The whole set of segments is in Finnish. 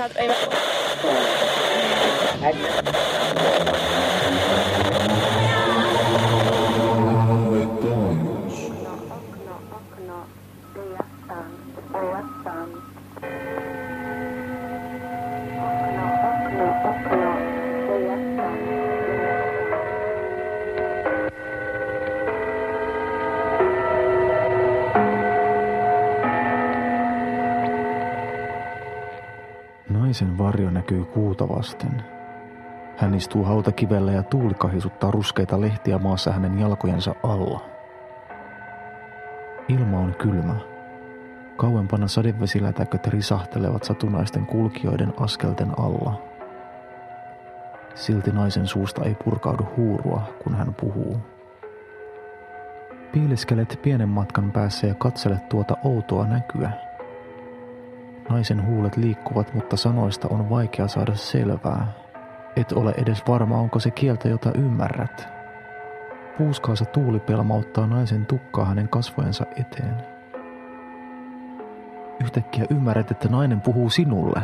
Saturday. Näkyy kuuta vasten. Hän istuu hautakivellä ja tuuli kahisuttaa ruskeita lehtiä maassa hänen jalkojensa alla. Ilma on kylmä. Kauempana sadevesilätäköt risahtelevat satunnaisten kulkijoiden askelten alla. Silti naisen suusta ei purkaudu huurua, kun hän puhuu. Piileskelet pienen matkan päässä ja katselet tuota outoa näkyä – Naisen huulet liikkuvat, mutta sanoista on vaikea saada selvää. Et ole edes varma, onko se kieltä, jota ymmärrät. Puuskaansa tuuli pelmauttaa naisen tukkaa hänen kasvojensa eteen. Yhtäkkiä ymmärrät, että nainen puhuu sinulle.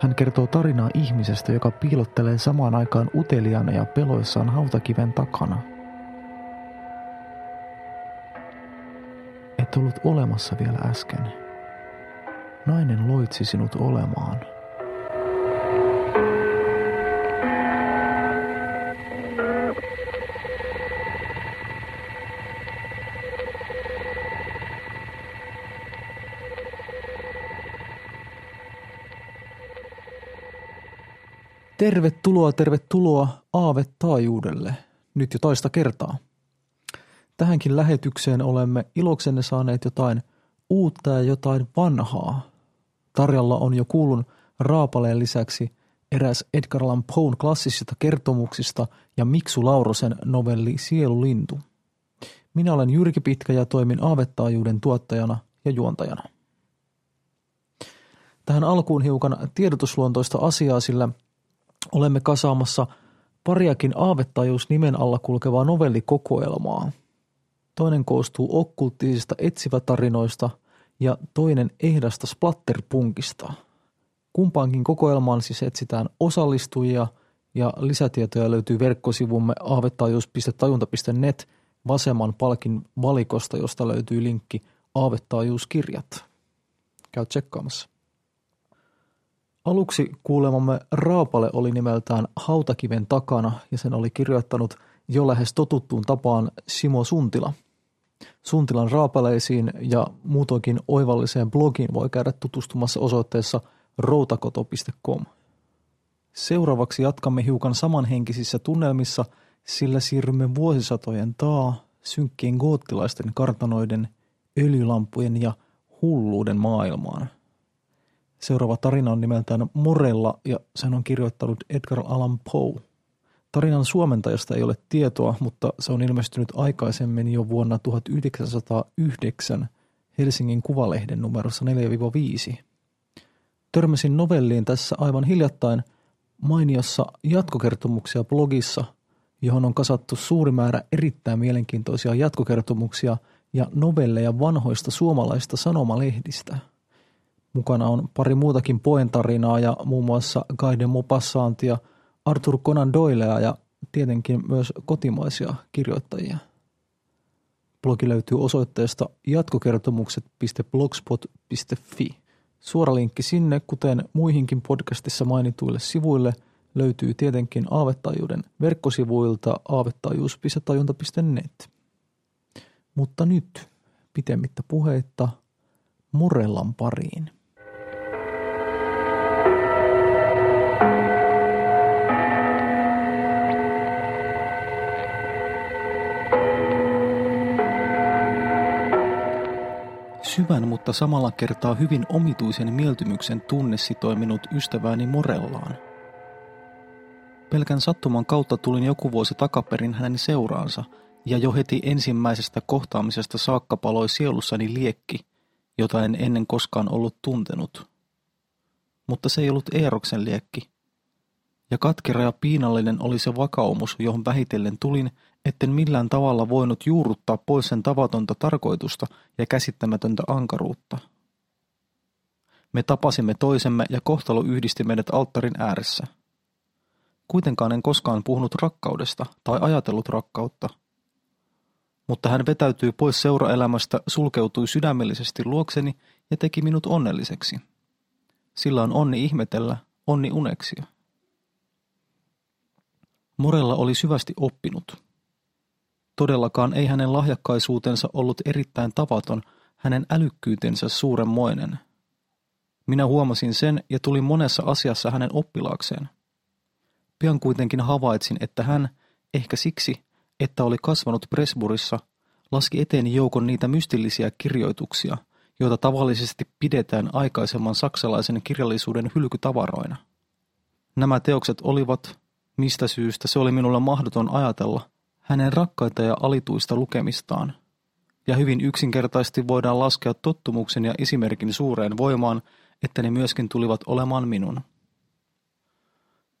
Hän kertoo tarinaa ihmisestä, joka piilottelee samaan aikaan uteliaana ja peloissaan hautakiven takana. Et ollut olemassa vielä äsken. Nainen loitsi sinut olemaan. Tervetuloa, tervetuloa Aave taajuudelle. Nyt jo toista kertaa. Tähänkin lähetykseen olemme iloksenne saaneet jotain uutta ja jotain vanhaa. Tarjalla on jo kuulun Raapaleen lisäksi eräs Edgar Allan Poen klassisista kertomuksista ja Miksu Laurosen novelli Sielulintu. Minä olen Jyrki Pitkä ja toimin aavettaajuuden tuottajana ja juontajana. Tähän alkuun hiukan tiedotusluontoista asiaa, sillä olemme kasaamassa pariakin aavettajuus nimen alla kulkevaa novellikokoelmaa. Toinen koostuu okkulttisista etsivätarinoista ja toinen ehdasta splatterpunkista. Kumpaankin kokoelmaan siis etsitään osallistujia ja lisätietoja löytyy verkkosivumme aavettaajuus.tajunta.net vasemman palkin valikosta, josta löytyy linkki aavettaajuuskirjat. Käy tsekkaamassa. Aluksi kuulemamme Raapale oli nimeltään Hautakiven takana ja sen oli kirjoittanut jo lähes totuttuun tapaan Simo Suntila – Suntilan raapaleisiin ja muutoinkin oivalliseen blogiin voi käydä tutustumassa osoitteessa routakoto.com. Seuraavaksi jatkamme hiukan samanhenkisissä tunnelmissa, sillä siirrymme vuosisatojen taa synkkien goottilaisten kartanoiden, öljylampujen ja hulluuden maailmaan. Seuraava tarina on nimeltään Morella ja sen on kirjoittanut Edgar Allan Poe. Tarinan suomentajasta ei ole tietoa, mutta se on ilmestynyt aikaisemmin jo vuonna 1909 Helsingin Kuvalehden numerossa 4-5. Törmäsin novelliin tässä aivan hiljattain mainiossa jatkokertomuksia blogissa, johon on kasattu suuri määrä erittäin mielenkiintoisia jatkokertomuksia ja novelleja vanhoista suomalaista sanomalehdistä. Mukana on pari muutakin poentarinaa ja muun muassa Guy de Maupassantia – Arthur Conan Doylea ja tietenkin myös kotimaisia kirjoittajia. Blogi löytyy osoitteesta jatkokertomukset.blogspot.fi. Suora linkki sinne, kuten muihinkin podcastissa mainituille sivuille, löytyy tietenkin aavettajuuden verkkosivuilta aavettajuus.tajunta.net. Mutta nyt, pitemmittä puheitta, Morellan pariin. Syvän, mutta samalla kertaa hyvin omituisen mieltymyksen tunne sitoi minut ystävääni Morellaan. Pelkän sattuman kautta tulin joku vuosi takaperin hänen seuraansa, ja jo heti ensimmäisestä kohtaamisesta saakka paloi sielussani liekki, jota en ennen koskaan ollut tuntenut. Mutta se ei ollut Eeroksen liekki. Ja katkera ja piinallinen oli se vakaumus, johon vähitellen tulin etten millään tavalla voinut juurruttaa pois sen tavatonta tarkoitusta ja käsittämätöntä ankaruutta. Me tapasimme toisemme ja kohtalo yhdisti meidät alttarin ääressä. Kuitenkaan en koskaan puhunut rakkaudesta tai ajatellut rakkautta. Mutta hän vetäytyi pois seuraelämästä, sulkeutui sydämellisesti luokseni ja teki minut onnelliseksi. Sillä on onni ihmetellä, onni uneksia. Morella oli syvästi oppinut. Todellakaan ei hänen lahjakkaisuutensa ollut erittäin tavaton, hänen älykkyytensä suuremmoinen. Minä huomasin sen ja tulin monessa asiassa hänen oppilaakseen. Pian kuitenkin havaitsin, että hän, ehkä siksi, että oli kasvanut Presburissa, laski eteen joukon niitä mystillisiä kirjoituksia, joita tavallisesti pidetään aikaisemman saksalaisen kirjallisuuden hylkytavaroina. Nämä teokset olivat, mistä syystä se oli minulle mahdoton ajatella, hänen rakkaita ja alituista lukemistaan. Ja hyvin yksinkertaisesti voidaan laskea tottumuksen ja esimerkin suureen voimaan, että ne myöskin tulivat olemaan minun.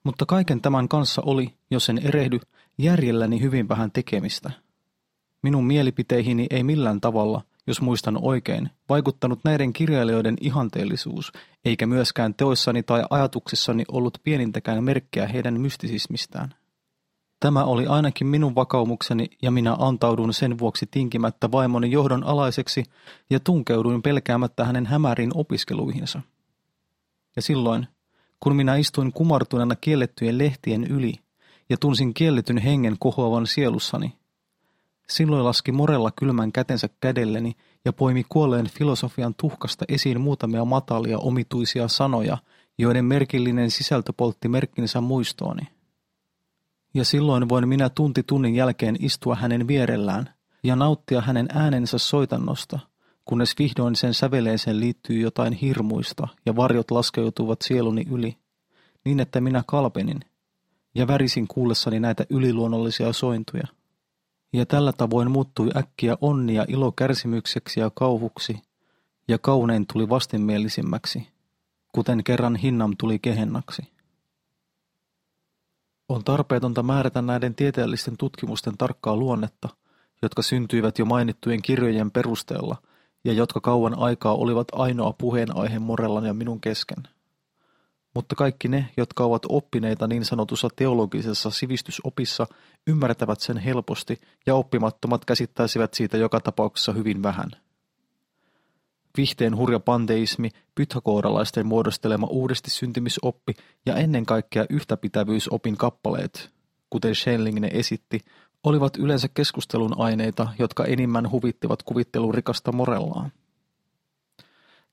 Mutta kaiken tämän kanssa oli, jos en erehdy, järjelläni hyvin vähän tekemistä. Minun mielipiteihini ei millään tavalla, jos muistan oikein, vaikuttanut näiden kirjailijoiden ihanteellisuus, eikä myöskään teoissani tai ajatuksissani ollut pienintäkään merkkiä heidän mystisismistään. Tämä oli ainakin minun vakaumukseni ja minä antaudun sen vuoksi tinkimättä vaimoni johdon alaiseksi ja tunkeuduin pelkäämättä hänen hämäriin opiskeluihinsa. Ja silloin, kun minä istuin kumartuneena kiellettyjen lehtien yli ja tunsin kielletyn hengen kohoavan sielussani, silloin laski Morella kylmän kätensä kädelleni ja poimi kuolleen filosofian tuhkasta esiin muutamia matalia omituisia sanoja, joiden merkillinen sisältö poltti merkkinsä muistooni. Ja silloin voin minä tunti tunnin jälkeen istua hänen vierellään ja nauttia hänen äänensä soitannosta, kunnes vihdoin sen säveleeseen liittyy jotain hirmuista ja varjot laskeutuvat sieluni yli, niin että minä kalpenin ja värisin kuullessani näitä yliluonnollisia sointuja. Ja tällä tavoin muuttui äkkiä onni ja ilo kärsimykseksi ja kauhuksi, ja kaunein tuli vastenmielisimmäksi, kuten kerran hinnam tuli kehennaksi. On tarpeetonta määrätä näiden tieteellisten tutkimusten tarkkaa luonnetta, jotka syntyivät jo mainittujen kirjojen perusteella ja jotka kauan aikaa olivat ainoa puheenaihe Morellan ja minun kesken. Mutta kaikki ne, jotka ovat oppineita niin sanotussa teologisessa sivistysopissa, ymmärtävät sen helposti ja oppimattomat käsittäisivät siitä joka tapauksessa hyvin vähän. Vihteen hurja panteismi, pythakooralaisten muodostelema uudesti syntymisoppi ja ennen kaikkea yhtäpitävyysopin kappaleet, kuten Schelling ne esitti, olivat yleensä keskustelun aineita, jotka enimmän huvittivat kuvittelun rikasta morellaa.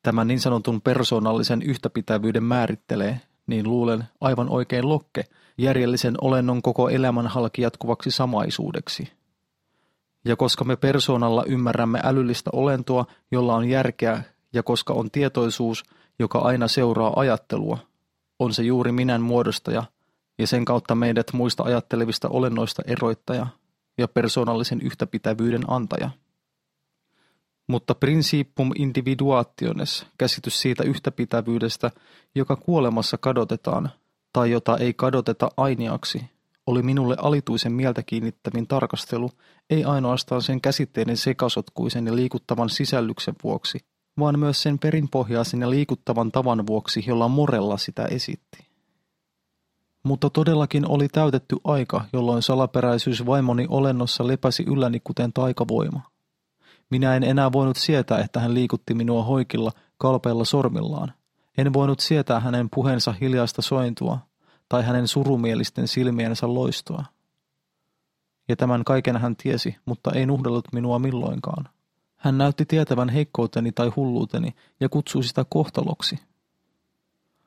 Tämän niin sanotun persoonallisen yhtäpitävyyden määrittelee, niin luulen aivan oikein Lokke, järjellisen olennon koko elämän halki jatkuvaksi samaisuudeksi. Ja koska me persoonalla ymmärrämme älyllistä olentoa, jolla on järkeä, ja koska on tietoisuus, joka aina seuraa ajattelua, on se juuri minän muodostaja ja sen kautta meidät muista ajattelevista olennoista eroittaja ja persoonallisen yhtäpitävyyden antaja. Mutta principum individuationes, käsitys siitä yhtäpitävyydestä, joka kuolemassa kadotetaan, tai jota ei kadoteta ainiaksi, oli minulle alituisen mieltä kiinnittävin tarkastelu, ei ainoastaan sen käsitteiden sekasotkuisen ja liikuttavan sisällyksen vuoksi, vaan myös sen perinpohjaisen ja liikuttavan tavan vuoksi, jolla Morella sitä esitti. Mutta todellakin oli täytetty aika, jolloin salaperäisyys vaimoni olennossa lepäsi ylläni kuten taikavoima. Minä en enää voinut sietää, että hän liikutti minua hoikilla, kalpeilla sormillaan. En voinut sietää hänen puheensa hiljaista sointua tai hänen surumielisten silmiensä loistoa. Ja tämän kaiken hän tiesi, mutta ei nuhdellut minua milloinkaan. Hän näytti tietävän heikkouteni tai hulluuteni ja kutsui sitä kohtaloksi.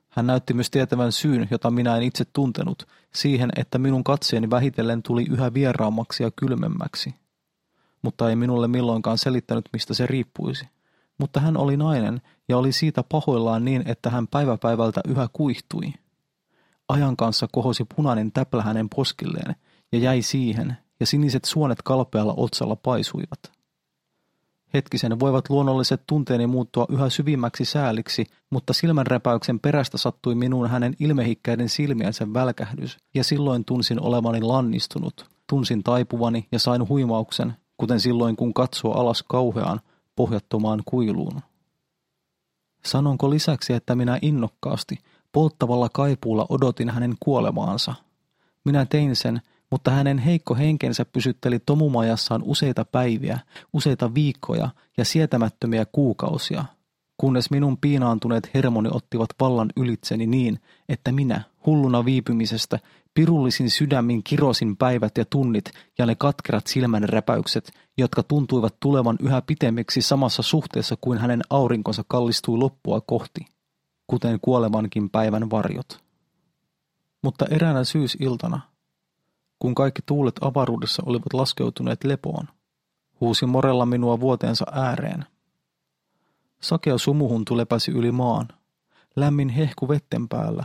Hän näytti myös tietävän syyn, jota minä en itse tuntenut, siihen, että minun katseeni vähitellen tuli yhä vieraammaksi ja kylmemmäksi mutta ei minulle milloinkaan selittänyt, mistä se riippuisi. Mutta hän oli nainen ja oli siitä pahoillaan niin, että hän päivä päivältä yhä kuihtui. Ajan kanssa kohosi punainen täplä hänen poskilleen ja jäi siihen, ja siniset suonet kalpealla otsalla paisuivat. Hetkisen voivat luonnolliset tunteeni muuttua yhä syvimmäksi sääliksi, mutta silmänräpäyksen perästä sattui minuun hänen ilmehikkäiden silmiensä välkähdys, ja silloin tunsin olevani lannistunut. Tunsin taipuvani ja sain huimauksen, kuten silloin kun katsoo alas kauheaan, pohjattomaan kuiluun. Sanonko lisäksi, että minä innokkaasti, polttavalla kaipuulla odotin hänen kuolemaansa. Minä tein sen, mutta hänen heikko henkensä pysytteli tomumajassaan useita päiviä, useita viikkoja ja sietämättömiä kuukausia, kunnes minun piinaantuneet hermoni ottivat vallan ylitseni niin, että minä, hulluna viipymisestä, pirullisin sydämin kirosin päivät ja tunnit ja ne katkerat silmänräpäykset, jotka tuntuivat tulevan yhä pitemmiksi samassa suhteessa kuin hänen aurinkonsa kallistui loppua kohti, kuten kuolemankin päivän varjot. Mutta eräänä syysiltana, kun kaikki tuulet avaruudessa olivat laskeutuneet lepoon, huusi Morella minua vuoteensa ääreen. Sakea sumuhuntu lepäsi yli maan, lämmin hehku vetten päällä,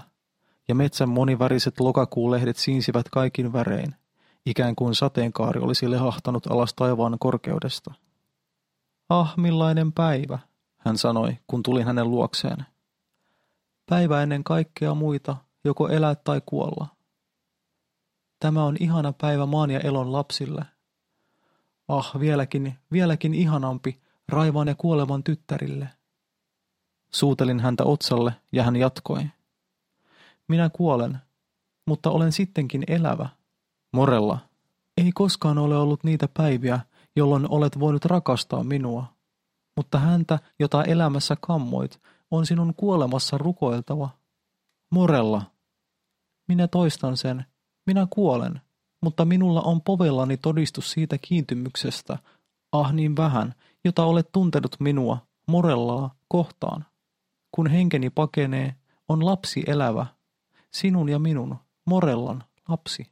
ja metsän moniväriset lokakuulehdet siinsivät kaikin värein, ikään kuin sateenkaari olisi lehahtanut alas taivaan korkeudesta. Ah, millainen päivä, hän sanoi, kun tulin hänen luokseen. Päivä ennen kaikkea muita, joko elää tai kuolla. Tämä on ihana päivä maan ja elon lapsille. Ah, vieläkin, vieläkin ihanampi raivaan ja kuolevan tyttärille. Suutelin häntä otsalle ja hän jatkoi. Minä kuolen, mutta olen sittenkin elävä. Morella, ei koskaan ole ollut niitä päiviä, jolloin olet voinut rakastaa minua. Mutta häntä, jota elämässä kammoit, on sinun kuolemassa rukoiltava. Morella, minä toistan sen, minä kuolen, mutta minulla on povellani todistus siitä kiintymyksestä, ah niin vähän, jota olet tuntenut minua, morellaa, kohtaan. Kun henkeni pakenee, on lapsi elävä, sinun ja minun, morellan, lapsi.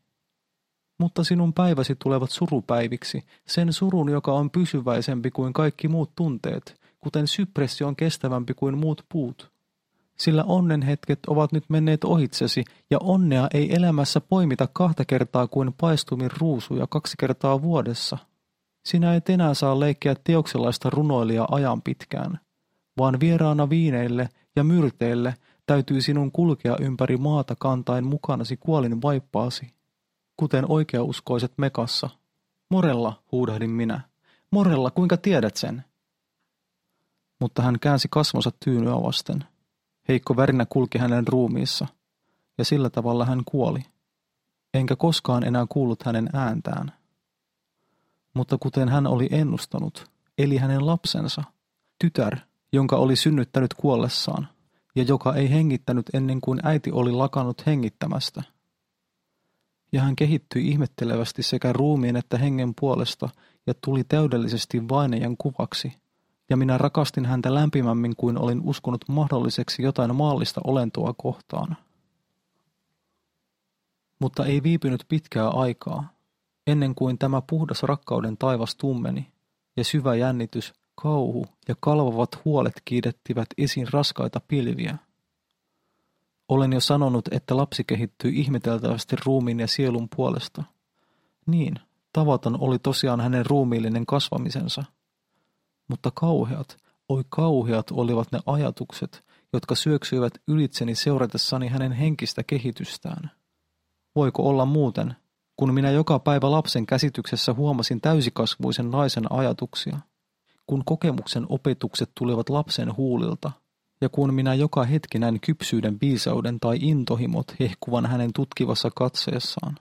Mutta sinun päiväsi tulevat surupäiviksi, sen surun, joka on pysyväisempi kuin kaikki muut tunteet, kuten sypressi on kestävämpi kuin muut puut. Sillä onnenhetket ovat nyt menneet ohitsesi, ja onnea ei elämässä poimita kahta kertaa kuin paistumin ruusuja kaksi kertaa vuodessa. Sinä et enää saa leikkiä teokselaista runoilijaa ajan pitkään, vaan vieraana viineille ja myrteille täytyy sinun kulkea ympäri maata kantain mukanasi kuolin vaippaasi, kuten oikeauskoiset mekassa. Morella, huudahdin minä. Morella, kuinka tiedät sen? Mutta hän käänsi kasvonsa tyynyä vasten. Heikko värinä kulki hänen ruumiissa, ja sillä tavalla hän kuoli. Enkä koskaan enää kuullut hänen ääntään. Mutta kuten hän oli ennustanut, eli hänen lapsensa, tytär, jonka oli synnyttänyt kuollessaan, ja joka ei hengittänyt ennen kuin äiti oli lakannut hengittämästä. Ja hän kehittyi ihmettelevästi sekä ruumiin että hengen puolesta ja tuli täydellisesti vainajan kuvaksi, ja minä rakastin häntä lämpimämmin kuin olin uskonut mahdolliseksi jotain maallista olentoa kohtaan. Mutta ei viipynyt pitkää aikaa, ennen kuin tämä puhdas rakkauden taivas tummeni, ja syvä jännitys Kauhu ja kalvavat huolet kiidettivät esiin raskaita pilviä. Olen jo sanonut, että lapsi kehittyy ihmeteltävästi ruumiin ja sielun puolesta. Niin, tavaton oli tosiaan hänen ruumiillinen kasvamisensa. Mutta kauheat, oi kauheat olivat ne ajatukset, jotka syöksyivät ylitseni seuratessani hänen henkistä kehitystään. Voiko olla muuten, kun minä joka päivä lapsen käsityksessä huomasin täysikasvuisen naisen ajatuksia – kun kokemuksen opetukset tulivat lapsen huulilta, ja kun minä joka hetki näin kypsyyden viisauden tai intohimot hehkuvan hänen tutkivassa katseessaan.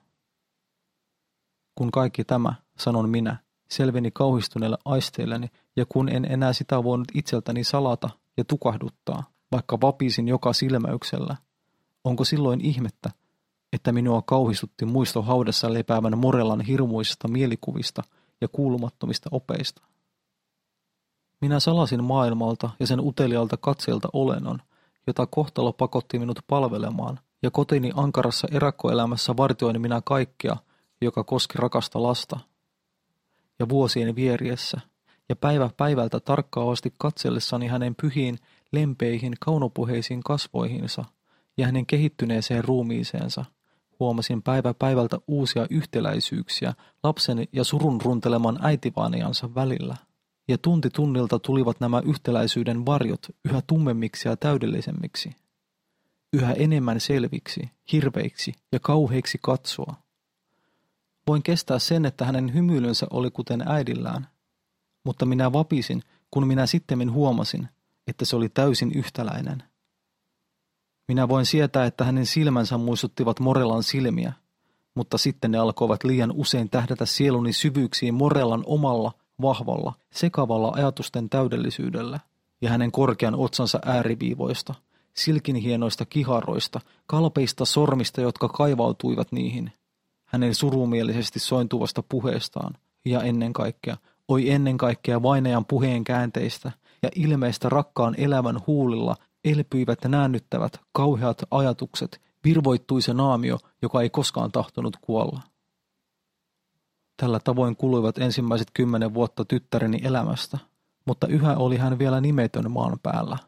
Kun kaikki tämä, sanon minä, selveni kauhistuneelle aisteilleni, ja kun en enää sitä voinut itseltäni salata ja tukahduttaa, vaikka vapisin joka silmäyksellä, onko silloin ihmettä, että minua kauhistutti muisto haudassa lepäävän Morellan hirmuisista mielikuvista ja kuulumattomista opeista? Minä salasin maailmalta ja sen utelialta katseelta olennon, jota kohtalo pakotti minut palvelemaan, ja kotini ankarassa erakkoelämässä vartioin minä kaikkea, joka koski rakasta lasta. Ja vuosien vieriessä, ja päivä päivältä tarkkaavasti katsellessani hänen pyhiin, lempeihin, kaunopuheisiin kasvoihinsa ja hänen kehittyneeseen ruumiiseensa, huomasin päivä päivältä uusia yhtäläisyyksiä lapsen ja surun runteleman äitivaaniansa välillä – ja tunti tunnilta tulivat nämä yhtäläisyyden varjot yhä tummemmiksi ja täydellisemmiksi. Yhä enemmän selviksi, hirveiksi ja kauheiksi katsoa. Voin kestää sen, että hänen hymyilynsä oli kuten äidillään, mutta minä vapisin, kun minä sittemmin huomasin, että se oli täysin yhtäläinen. Minä voin sietää, että hänen silmänsä muistuttivat Morellan silmiä, mutta sitten ne alkoivat liian usein tähdätä sieluni syvyyksiin Morellan omalla, vahvalla, sekavalla ajatusten täydellisyydellä ja hänen korkean otsansa ääriviivoista, silkinhienoista kiharoista, kalpeista sormista, jotka kaivautuivat niihin, hänen surumielisesti sointuvasta puheestaan ja ennen kaikkea, oi ennen kaikkea vainajan puheen käänteistä ja ilmeistä rakkaan elävän huulilla elpyivät näännyttävät kauheat ajatukset, virvoittui se naamio, joka ei koskaan tahtonut kuolla. Tällä tavoin kuluivat ensimmäiset kymmenen vuotta tyttäreni elämästä, mutta yhä oli hän vielä nimetön maan päällä.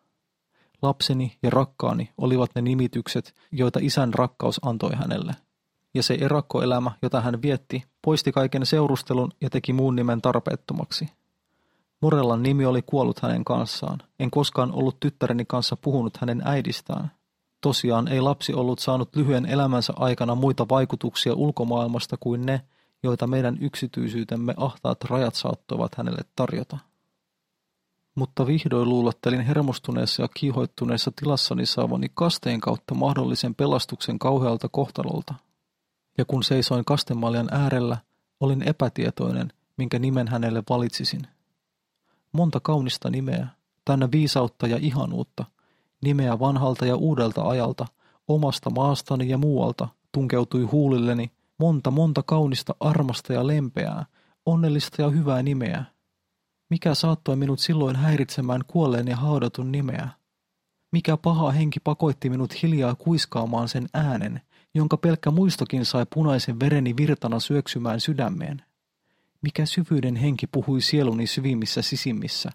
Lapseni ja rakkaani olivat ne nimitykset, joita isän rakkaus antoi hänelle. Ja se erakkoelämä, jota hän vietti, poisti kaiken seurustelun ja teki muun nimen tarpeettomaksi. Morellan nimi oli kuollut hänen kanssaan. En koskaan ollut tyttäreni kanssa puhunut hänen äidistään. Tosiaan ei lapsi ollut saanut lyhyen elämänsä aikana muita vaikutuksia ulkomaailmasta kuin ne, joita meidän yksityisyytemme ahtaat rajat saattoivat hänelle tarjota. Mutta vihdoin luulottelin hermostuneessa ja kiihoittuneessa tilassani saavani kasteen kautta mahdollisen pelastuksen kauhealta kohtalolta. Ja kun seisoin kastemaljan äärellä, olin epätietoinen, minkä nimen hänelle valitsisin. Monta kaunista nimeä, täynnä viisautta ja ihanuutta, nimeä vanhalta ja uudelta ajalta, omasta maastani ja muualta, tunkeutui huulilleni monta monta kaunista armasta ja lempeää, onnellista ja hyvää nimeä. Mikä saattoi minut silloin häiritsemään kuolleen ja haudatun nimeä? Mikä paha henki pakoitti minut hiljaa kuiskaamaan sen äänen, jonka pelkkä muistokin sai punaisen vereni virtana syöksymään sydämeen? Mikä syvyyden henki puhui sieluni syvimmissä sisimmissä,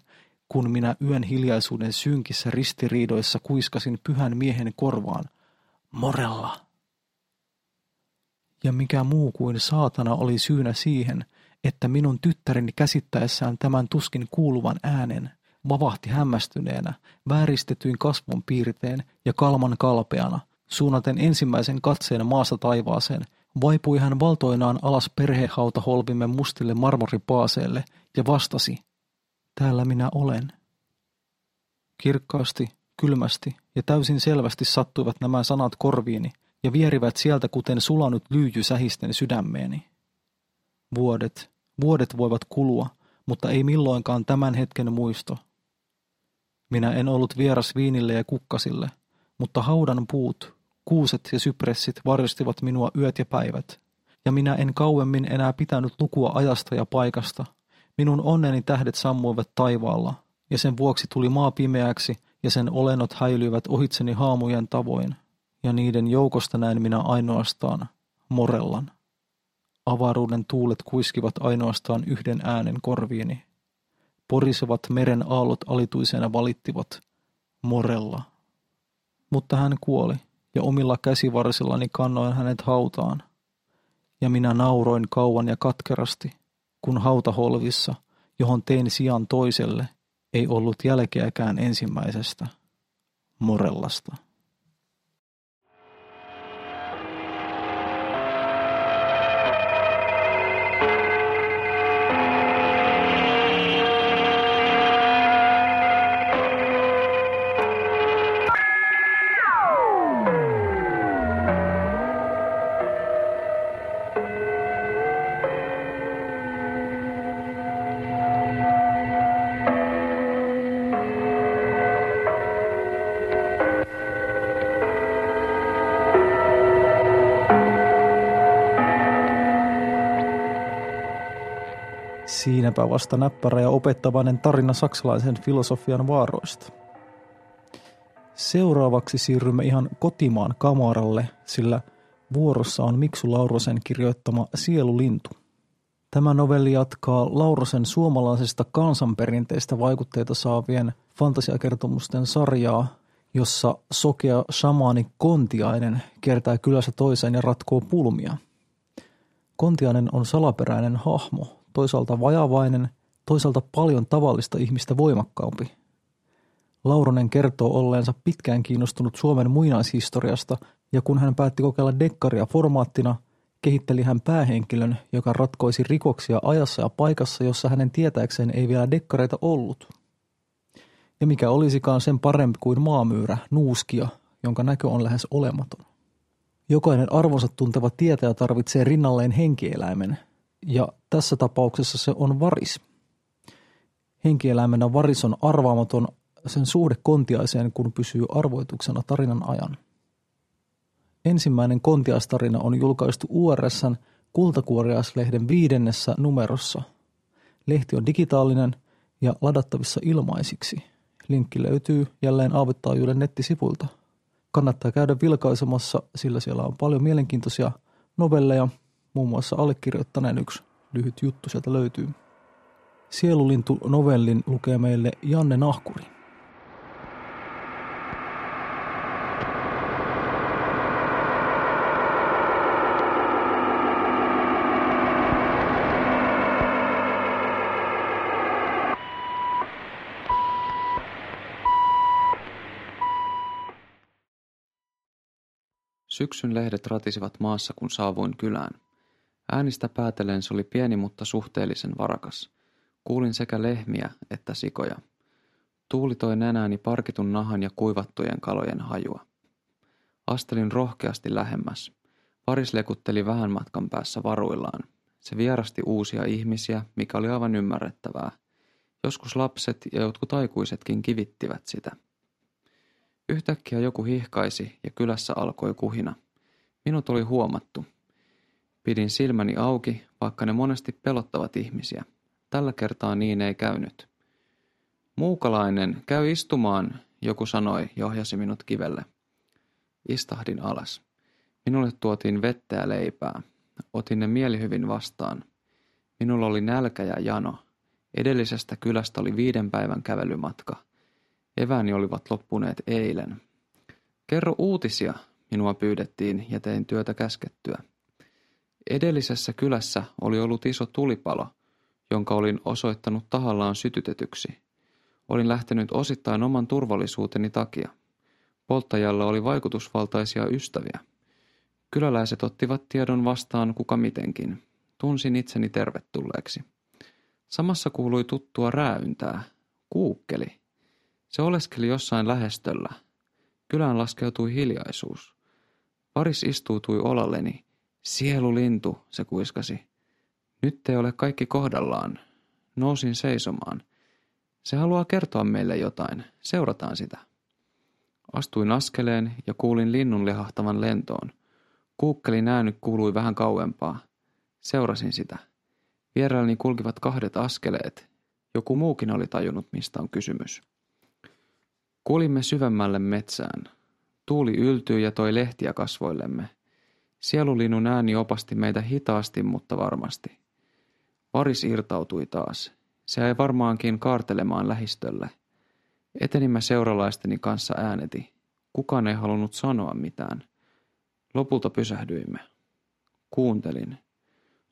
kun minä yön hiljaisuuden synkissä ristiriidoissa kuiskasin pyhän miehen korvaan, Morella. Ja mikä muu kuin saatana oli syynä siihen, että minun tyttäreni käsittäessään tämän tuskin kuuluvan äänen, vavahti hämmästyneenä, vääristetyin kasvon piirteen ja kalman kalpeana, suunnaten ensimmäisen katseen maasta taivaaseen, vaipui hän valtoinaan alas perhehautaholvimme mustille marmoripaaseelle ja vastasi, täällä minä olen. Kirkkaasti, kylmästi ja täysin selvästi sattuivat nämä sanat korviini ja vierivät sieltä kuten sulanut lyijy sähisten sydämeeni. Vuodet, vuodet voivat kulua, mutta ei milloinkaan tämän hetken muisto. Minä en ollut vieras viinille ja kukkasille, mutta haudan puut, kuuset ja sypressit varjostivat minua yöt ja päivät, ja minä en kauemmin enää pitänyt lukua ajasta ja paikasta. Minun onneni tähdet sammuivat taivaalla, ja sen vuoksi tuli maa pimeäksi, ja sen olennot häilyivät ohitseni haamujen tavoin, ja niiden joukosta näin minä ainoastaan morellan. Avaruuden tuulet kuiskivat ainoastaan yhden äänen korviini. Porisevat meren aallot alituisena valittivat morella. Mutta hän kuoli, ja omilla käsivarsillani kannoin hänet hautaan. Ja minä nauroin kauan ja katkerasti, kun hautaholvissa, johon tein sijan toiselle, ei ollut jälkeäkään ensimmäisestä Morellasta. Siinäpä vasta näppärä ja opettavainen tarina saksalaisen filosofian vaaroista. Seuraavaksi siirrymme ihan kotimaan kamaralle, sillä vuorossa on Miksu Laurosen kirjoittama Sielulintu. Tämä novelli jatkaa Laurosen suomalaisesta kansanperinteistä vaikutteita saavien fantasiakertomusten sarjaa, jossa sokea shamaani Kontiainen kertaa kylässä toiseen ja ratkoo pulmia. Kontiainen on salaperäinen hahmo, toisaalta vajavainen, toisaalta paljon tavallista ihmistä voimakkaampi. Lauronen kertoo olleensa pitkään kiinnostunut Suomen muinaishistoriasta ja kun hän päätti kokeilla dekkaria formaattina, kehitteli hän päähenkilön, joka ratkoisi rikoksia ajassa ja paikassa, jossa hänen tietääkseen ei vielä dekkareita ollut. Ja mikä olisikaan sen parempi kuin maamyyrä, nuuskia, jonka näkö on lähes olematon. Jokainen arvonsa tunteva tietäjä tarvitsee rinnalleen henkieläimen, ja tässä tapauksessa se on varis. Henkieläimenä varis on arvaamaton sen suhde kontiaiseen, kun pysyy arvoituksena tarinan ajan. Ensimmäinen kontiaistarina on julkaistu URSn kultakuoriaislehden viidennessä numerossa. Lehti on digitaalinen ja ladattavissa ilmaisiksi. Linkki löytyy jälleen aavittaajuuden nettisivuilta. Kannattaa käydä vilkaisemassa, sillä siellä on paljon mielenkiintoisia novelleja, muun muassa allekirjoittaneen yksi lyhyt juttu sieltä löytyy. Sielulintu-novellin lukee meille Janne Nahkuri. Syksyn lehdet ratisivat maassa, kun saavuin kylään. Äänistä päätellen se oli pieni, mutta suhteellisen varakas. Kuulin sekä lehmiä että sikoja. Tuuli toi nenääni parkitun nahan ja kuivattujen kalojen hajua. Astelin rohkeasti lähemmäs. Paris lekutteli vähän matkan päässä varuillaan. Se vierasti uusia ihmisiä, mikä oli aivan ymmärrettävää. Joskus lapset ja jotkut aikuisetkin kivittivät sitä. Yhtäkkiä joku hihkaisi ja kylässä alkoi kuhina. Minut oli huomattu. Pidin silmäni auki, vaikka ne monesti pelottavat ihmisiä. Tällä kertaa niin ei käynyt. Muukalainen, käy istumaan, joku sanoi ja ohjasi minut kivelle. Istahdin alas. Minulle tuotiin vettä ja leipää. Otin ne mielihyvin vastaan. Minulla oli nälkä ja jano. Edellisestä kylästä oli viiden päivän kävelymatka – Eväni olivat loppuneet eilen. Kerro uutisia, minua pyydettiin ja tein työtä käskettyä. Edellisessä kylässä oli ollut iso tulipalo, jonka olin osoittanut tahallaan sytytetyksi. Olin lähtenyt osittain oman turvallisuuteni takia. Polttajalla oli vaikutusvaltaisia ystäviä. Kyläläiset ottivat tiedon vastaan kuka mitenkin. Tunsin itseni tervetulleeksi. Samassa kuului tuttua rääyntää. Kuukkeli. Se oleskeli jossain lähestöllä. Kylään laskeutui hiljaisuus. Paris istuutui olalleni. Sielulintu, se kuiskasi. Nyt ei ole kaikki kohdallaan. Nousin seisomaan. Se haluaa kertoa meille jotain. Seurataan sitä. Astuin askeleen ja kuulin linnun lehahtavan lentoon. Kuukkelin ääni kuului vähän kauempaa. Seurasin sitä. Vierailni kulkivat kahdet askeleet. Joku muukin oli tajunnut, mistä on kysymys. Kulimme syvemmälle metsään. Tuuli yltyi ja toi lehtiä kasvoillemme. Sielulinnun ääni opasti meitä hitaasti, mutta varmasti. Varis irtautui taas. Se ei varmaankin kaartelemaan lähistölle. Etenimme seuralaisteni kanssa ääneti. Kukaan ei halunnut sanoa mitään. Lopulta pysähdyimme. Kuuntelin.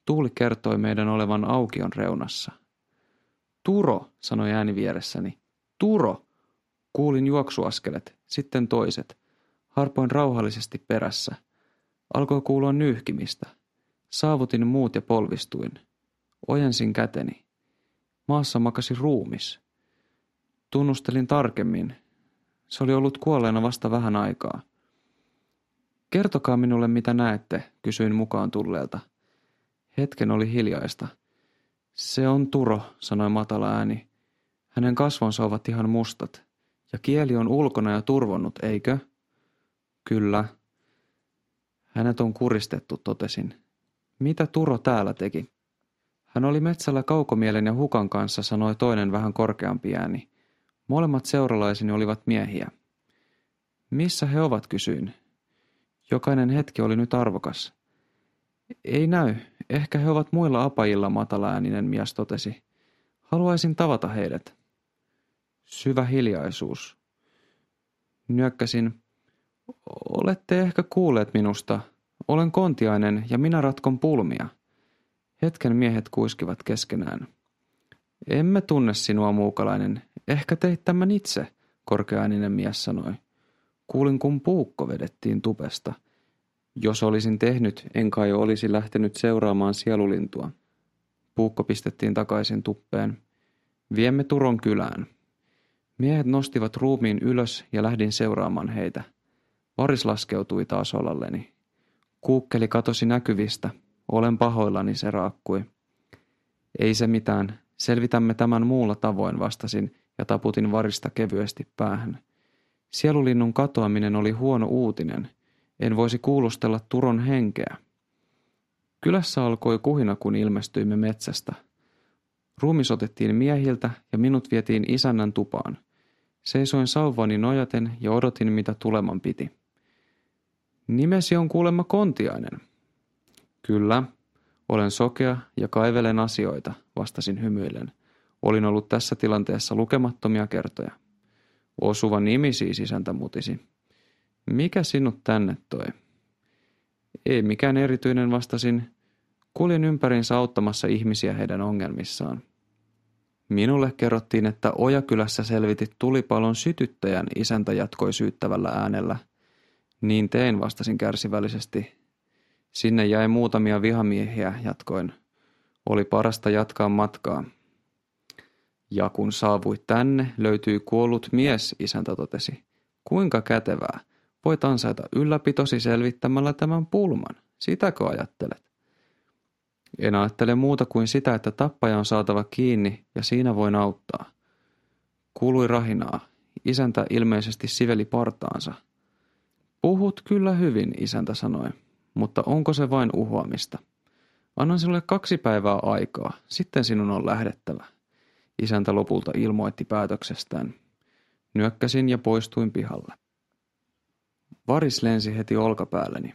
Tuuli kertoi meidän olevan aukion reunassa. Turo, sanoi ääni vieressäni. Turo! Kuulin juoksuaskelet, sitten toiset. Harpoin rauhallisesti perässä. Alkoi kuulua nyyhkimistä. Saavutin muut ja polvistuin. Ojensin käteni. Maassa makasi ruumis. Tunnustelin tarkemmin. Se oli ollut kuolleena vasta vähän aikaa. Kertokaa minulle, mitä näette, kysyin mukaan tulleelta. Hetken oli hiljaista. Se on Turo, sanoi matala ääni. Hänen kasvonsa ovat ihan mustat. Ja kieli on ulkona ja turvonnut, eikö? Kyllä. Hänet on kuristettu, totesin. Mitä Turo täällä teki? Hän oli metsällä kaukomielen ja hukan kanssa, sanoi toinen vähän korkeampi ääni. Molemmat seuralaiseni olivat miehiä. Missä he ovat, kysyin. Jokainen hetki oli nyt arvokas. Ei näy. Ehkä he ovat muilla apajilla, matalaääninen mies totesi. Haluaisin tavata heidät. Syvä hiljaisuus. Nyökkäsin. Olette ehkä kuulleet minusta. Olen kontiainen ja minä ratkon pulmia. Hetken miehet kuiskivat keskenään. Emme tunne sinua, muukalainen. Ehkä teit tämän itse, korkeaininen mies sanoi. Kuulin, kun puukko vedettiin tupesta. Jos olisin tehnyt, en kai olisi lähtenyt seuraamaan sielulintua. Puukko pistettiin takaisin tuppeen. Viemme Turon kylään. Miehet nostivat ruumiin ylös ja lähdin seuraamaan heitä. Varis laskeutui taas olalleni. Kuukkeli katosi näkyvistä. Olen pahoillani, se raakkui. Ei se mitään. Selvitämme tämän muulla tavoin, vastasin ja taputin varista kevyesti päähän. Sielulinnun katoaminen oli huono uutinen. En voisi kuulustella Turon henkeä. Kylässä alkoi kuhina, kun ilmestyimme metsästä. Ruumis otettiin miehiltä ja minut vietiin isännän tupaan. Seisoin sauvani nojaten ja odotin, mitä tuleman piti. Nimesi on kuulemma Kontiainen. Kyllä, olen sokea ja kaivelen asioita, vastasin hymyillen. Olin ollut tässä tilanteessa lukemattomia kertoja. Osuva nimi siis isäntä mutisi. Mikä sinut tänne toi? Ei mikään erityinen vastasin. Kuljin ympäriinsä auttamassa ihmisiä heidän ongelmissaan. Minulle kerrottiin, että Ojakylässä selvitit tulipalon sytyttäjän, isäntä jatkoi syyttävällä äänellä. Niin tein, vastasin kärsivällisesti. Sinne jäi muutamia vihamiehiä, jatkoin. Oli parasta jatkaa matkaa. Ja kun saavuit tänne, löytyi kuollut mies, isäntä totesi. Kuinka kätevää. Voit ansaita ylläpitosi selvittämällä tämän pulman. Sitäkö ajattelet? En ajattele muuta kuin sitä, että tappaja on saatava kiinni ja siinä voin auttaa. Kuului rahinaa. Isäntä ilmeisesti siveli partaansa. Puhut kyllä hyvin, isäntä sanoi, mutta onko se vain uhoamista? Annan sinulle kaksi päivää aikaa, sitten sinun on lähdettävä. Isäntä lopulta ilmoitti päätöksestään. Nyökkäsin ja poistuin pihalle. Varis lensi heti olkapäälleni.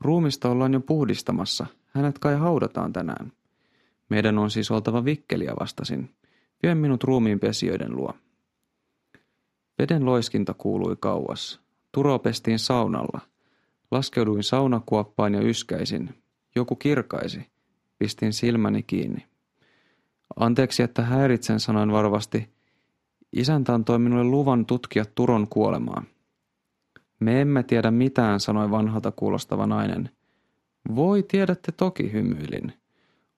Ruumista ollaan jo puhdistamassa, hänet kai haudataan tänään. Meidän on siis oltava vikkeliä, vastasin. Vien minut ruumiin pesijöiden luo. Veden loiskinta kuului kauas. Turo pestiin saunalla. Laskeuduin saunakuoppaan ja yskäisin. Joku kirkaisi. Pistin silmäni kiinni. Anteeksi, että häiritsen, sanoin varovasti. Isäntä antoi minulle luvan tutkia Turon kuolemaa. Me emme tiedä mitään, sanoi vanhalta kuulostava nainen. Voi, tiedätte toki, hymyilin.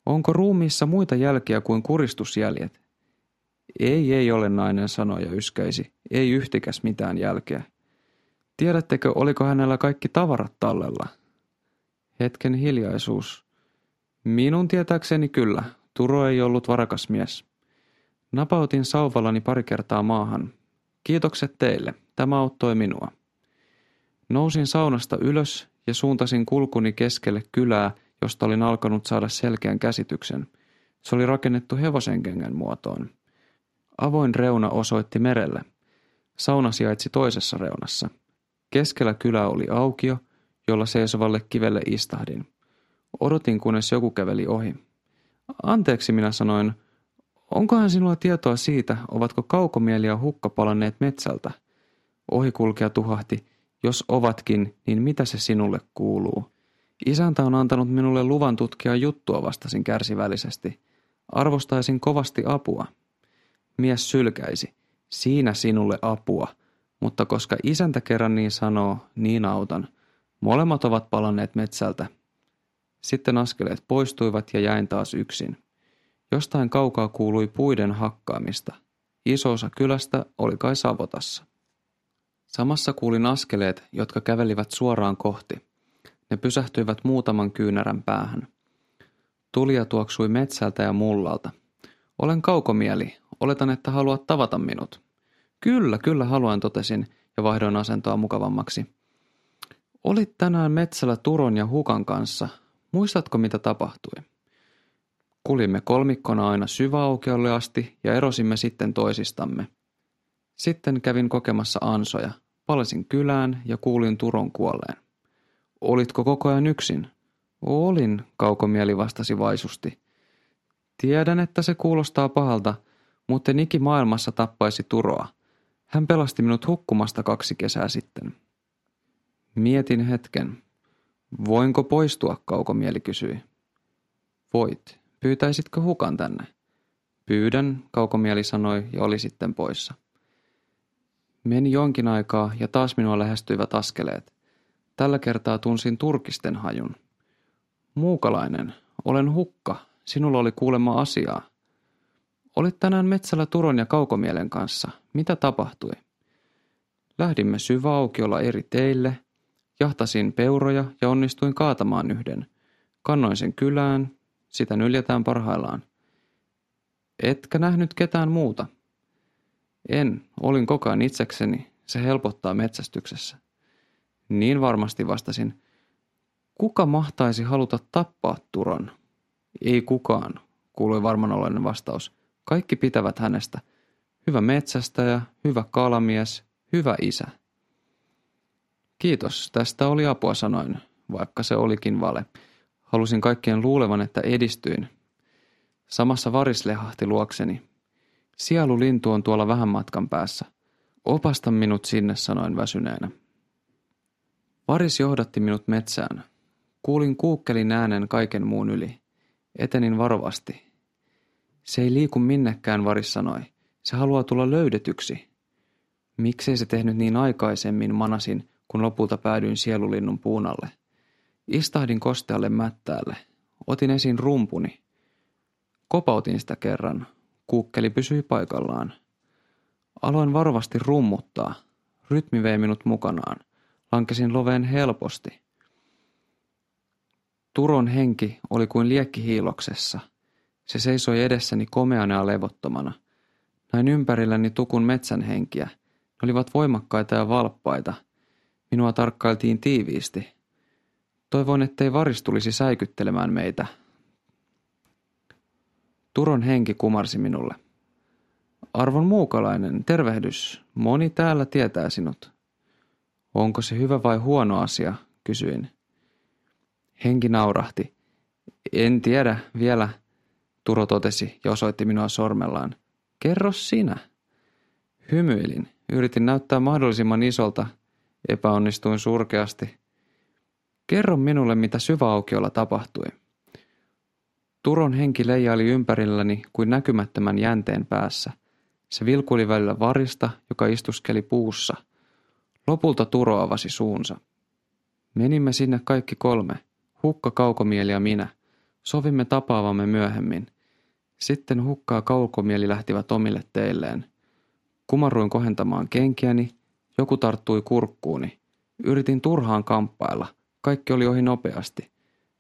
Onko ruumiissa muita jälkiä kuin kuristusjäljet? Ei, ei ole, nainen sanoi ja yskäisi. Ei yhtikäs mitään jälkeä. Tiedättekö, oliko hänellä kaikki tavarat tallella? Hetken hiljaisuus. Minun tietääkseni kyllä. Turo ei ollut varakas mies. Napautin sauvallani pari kertaa maahan. Kiitokset teille. Tämä auttoi minua. Nousin saunasta ylös ja suuntasin kulkuni keskelle kylää, josta olin alkanut saada selkeän käsityksen. Se oli rakennettu hevosenkengän muotoon. Avoin reuna osoitti merelle. Sauna sijaitsi toisessa reunassa. Keskellä kylää oli aukio, jolla seisovalle kivelle istahdin. Odotin, kunnes joku käveli ohi. Anteeksi, minä sanoin. Onkohan sinulla tietoa siitä, ovatko kaukomieli ja hukka palanneet metsältä? Ohikulkija tuhahti. Jos ovatkin, niin mitä se sinulle kuuluu? Isäntä on antanut minulle luvan tutkia juttua, vastasin kärsivällisesti. Arvostaisin kovasti apua. Mies sylkäisi. Siinä sinulle apua. Mutta koska isäntä kerran niin sanoo, niin autan. Molemmat ovat palanneet metsältä. Sitten askeleet poistuivat ja jäin taas yksin. Jostain kaukaa kuului puiden hakkaamista. Iso osa kylästä oli kai savotassa. Samassa kuulin askeleet, jotka kävelivät suoraan kohti. Ne pysähtyivät muutaman kyynärän päähän. Tulia tuoksui metsältä ja mullalta. Olen kaukomieli. Oletan, että haluat tavata minut. Kyllä, kyllä haluan, totesin ja vaihdoin asentoa mukavammaksi. Olit tänään metsällä Turon ja Hukan kanssa. Muistatko, mitä tapahtui? Kulimme kolmikkona aina syväaukiolle asti ja erosimme sitten toisistamme. Sitten kävin kokemassa ansoja. Palasin kylään ja kuulin Turon kuolleen. Olitko koko ajan yksin? Olin, kaukomieli vastasi vaisusti. Tiedän, että se kuulostaa pahalta, mutta Niki maailmassa tappaisi Turoa. Hän pelasti minut hukkumasta kaksi kesää sitten. Mietin hetken. Voinko poistua, kaukomieli kysyi. Voit. Pyytäisitkö hukan tänne? Pyydän, kaukomieli sanoi ja oli sitten poissa. Meni jonkin aikaa ja taas minua lähestyivät askeleet. Tällä kertaa tunsin turkisten hajun. Muukalainen, olen hukka. Sinulla oli kuulemma asiaa. Olit tänään metsällä Turon ja Kaukomielen kanssa. Mitä tapahtui? Lähdimme syväaukiolla eri teille, jahtasin peuroja ja onnistuin kaatamaan yhden. Kannoin sen kylään, sitä nyljetään parhaillaan. Etkä nähnyt ketään muuta? En, olin koko ajan itsekseni, se helpottaa metsästyksessä. Niin varmasti vastasin. Kuka mahtaisi haluta tappaa Turon? Ei kukaan, kuului varmanoloinen vastaus. Kaikki pitävät hänestä. Hyvä metsästäjä, hyvä kalamies, hyvä isä. Kiitos, tästä oli apua sanoin, vaikka se olikin vale. Halusin kaikkien luulevan, että edistyin. Samassa varis lehahti luokseni. Sielu lintu on tuolla vähän matkan päässä. Opasta minut sinne, sanoin väsyneenä. Varis johdatti minut metsään. Kuulin kuukkelin äänen kaiken muun yli. Etenin varovasti. Se ei liiku minnekään, Varis sanoi. Se haluaa tulla löydetyksi. Miksei se tehnyt niin aikaisemmin, manasin, kun lopulta päädyin sielulinnun puunalle. Istahdin kostealle mättäälle. Otin esiin rumpuni. Kopautin sitä kerran. Kuukkeli pysyi paikallaan. Aloin varovasti rummuttaa. Rytmi vei minut mukanaan. Lankesin loveen helposti. Turon henki oli kuin liekki hiiloksessa. Se seisoi edessäni komeana ja levottomana. Näin ympärilläni tukun metsän henkiä. Ne olivat voimakkaita ja valppaita. Minua tarkkailtiin tiiviisti. Toivoin, ettei varis tulisi säikyttelemään meitä. Turon henki kumarsi minulle. Arvon muukalainen, tervehdys. Moni täällä tietää sinut. Onko se hyvä vai huono asia, kysyin. Henki naurahti. En tiedä vielä, Turo totesi ja osoitti minua sormellaan. Kerro sinä. Hymyilin. Yritin näyttää mahdollisimman isolta. Epäonnistuin surkeasti. Kerro minulle, mitä syväaukiolla tapahtui. Turon henki leijaili ympärilläni kuin näkymättömän jänteen päässä. Se vilkuili välillä varista, joka istuskeli puussa. Lopulta Turo avasi suunsa. Menimme sinne kaikki kolme. Hukka, Kaukomieli ja minä. Sovimme tapaavamme myöhemmin. Sitten hukkaa Kaukomieli lähtivät omille teilleen. Kumarruin kohentamaan kenkiäni, joku tarttui kurkkuuni. Yritin turhaan kamppailla. Kaikki oli ohi nopeasti.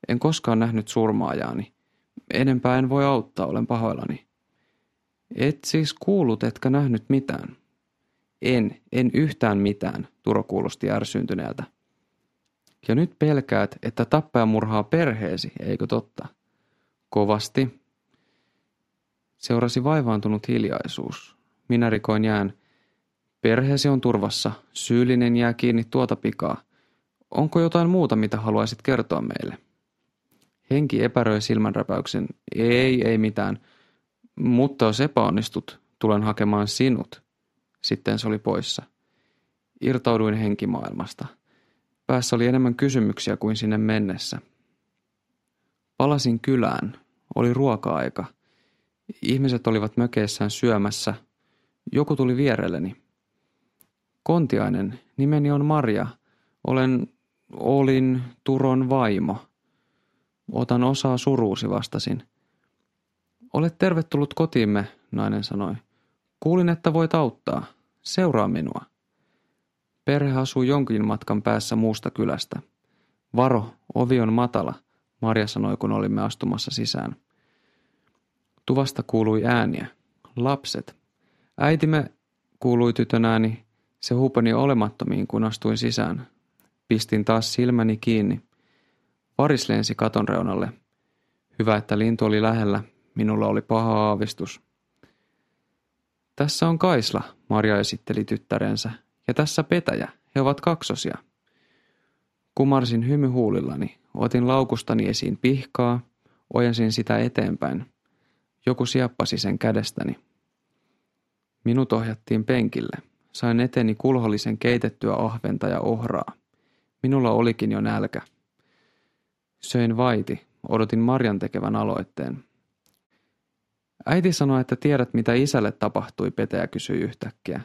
En koskaan nähnyt surmaajaani. Enempää en voi auttaa, olen pahoillani. Et siis kuullut, etkä nähnyt mitään. En, en yhtään mitään, Turo kuulosti ärsyntyneeltä. Ja nyt pelkäät, että tappaja murhaa perheesi, eikö totta? Kovasti. Seurasi vaivaantunut hiljaisuus. Minä rikoin jään. Perheesi on turvassa. Syyllinen jää kiinni tuota pikaa. Onko jotain muuta, mitä haluaisit kertoa meille? Henki epäröi silmänräpäyksen. Ei, ei mitään. Mutta jos epäonnistut, tulen hakemaan sinut. Sitten se oli poissa. Irtauduin henkimaailmasta. Päässä oli enemmän kysymyksiä kuin sinne mennessä. Palasin kylään. Oli ruoka-aika. Ihmiset olivat mökeissään syömässä. Joku tuli vierelleni. Kontiainen, nimeni on Maria. Olen, olin Turon vaimo. Otan osaa suruusi, vastasin. Olet tervetullut kotiimme, nainen sanoi. Kuulin, että voit auttaa. Seuraa minua. Perhe asuu jonkin matkan päässä muusta kylästä. Varo, ovi on matala, Marja sanoi, kun olimme astumassa sisään. Tuvasta kuului ääniä. Lapset. Äitimme, kuului tytön ääni. Se huupani olemattomiin, kun astuin sisään. Pistin taas silmäni kiinni. Varis lensi katon reunalle. Hyvä, että lintu oli lähellä. Minulla oli paha aavistus. Tässä on Kaisla, Marja esitteli tyttärensä, ja tässä Petäjä, he ovat kaksosia. Kumarsin hymyhuulillani, otin laukustani esiin pihkaa, ojensin sitä eteenpäin. Joku sieppasi sen kädestäni. Minut ohjattiin penkille. Sain eteni kulhollisen keitettyä ahventa ja ohraa. Minulla olikin jo nälkä. Söin vaiti, odotin Marjan tekevän aloitteen. Äiti sanoi, että tiedät mitä isälle tapahtui, Petäjä kysyi yhtäkkiä.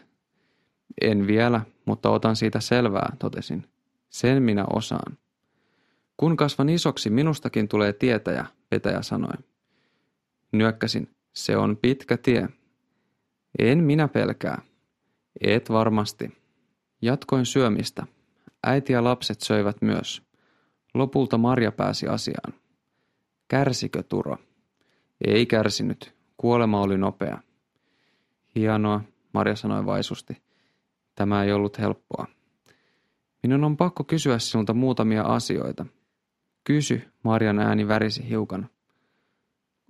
En vielä, mutta otan siitä selvää, totesin. Sen minä osaan. Kun kasvan isoksi, minustakin tulee tietäjä, Petäjä sanoi. Nyökkäsin. Se on pitkä tie. En minä pelkää. Et varmasti. Jatkoin syömistä. Äiti ja lapset söivät myös. Lopulta Marja pääsi asiaan. Kärsikö Turo? Ei kärsinyt. Kuolema oli nopea. Hienoa, Marja sanoi vaisusti. Tämä ei ollut helppoa. Minun on pakko kysyä sinulta muutamia asioita. Kysy, Marjan ääni värisi hiukan.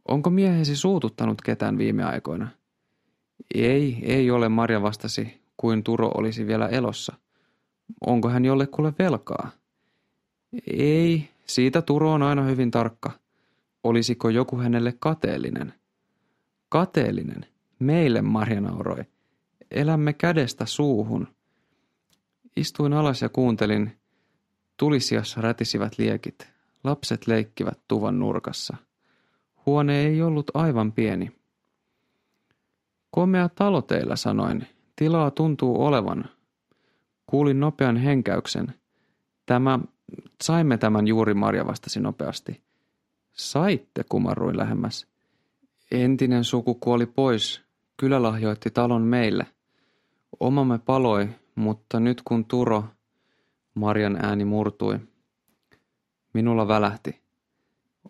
Onko miehesi suututtanut ketään viime aikoina? Ei, ei ole, Marja vastasi, kuin Turo olisi vielä elossa. Onko hän jollekulle velkaa? Ei, siitä Turo on aina hyvin tarkka. Olisiko joku hänelle kateellinen? Kateellinen? Meille, Marja nauroi. Elämme kädestä suuhun. Istuin alas ja kuuntelin. Tulisiassa rätisivät liekit. Lapset leikkivät tuvan nurkassa. Huone ei ollut aivan pieni. Komea talo teillä, sanoin. Tilaa tuntuu olevan. Kuulin nopean henkäyksen. Tämä, saimme tämän juuri, Marja vastasi nopeasti. Saitte, kumarruin lähemmäs. Entinen suku kuoli pois. Kylä lahjoitti talon meille. Omamme paloi, mutta nyt kun Turo, Marjan ääni murtui. Minulla välähti.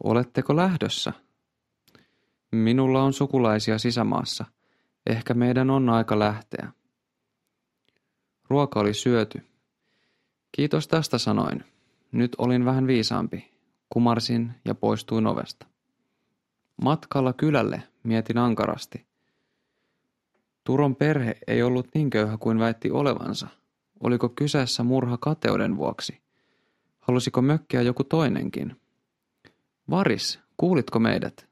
Oletteko lähdössä? Minulla on sukulaisia sisämaassa. Ehkä meidän on aika lähteä. Ruoka oli syöty. Kiitos tästä sanoin. Nyt olin vähän viisaampi. Kumarsin ja poistuin ovesta. Matkalla kylälle mietin ankarasti. Turon perhe ei ollut niin köyhä kuin väitti olevansa. Oliko kyseessä murha kateuden vuoksi? Halusiko mökkiä joku toinenkin? Varis, kuulitko meidät?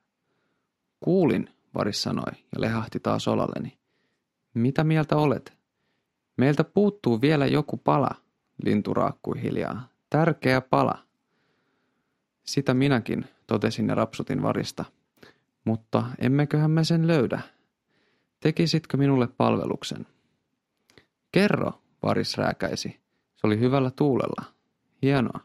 Kuulin, Varis sanoi ja lehahti taas olalleni. Mitä mieltä olet? Meiltä puuttuu vielä joku pala, lintu raakkui hiljaa. Tärkeä pala. Sitä minäkin, totesin ja rapsutin varista. Mutta emmeköhän me sen löydä. Tekisitkö minulle palveluksen? Kerro, varis rääkäisi. Se oli hyvällä tuulella. Hienoa.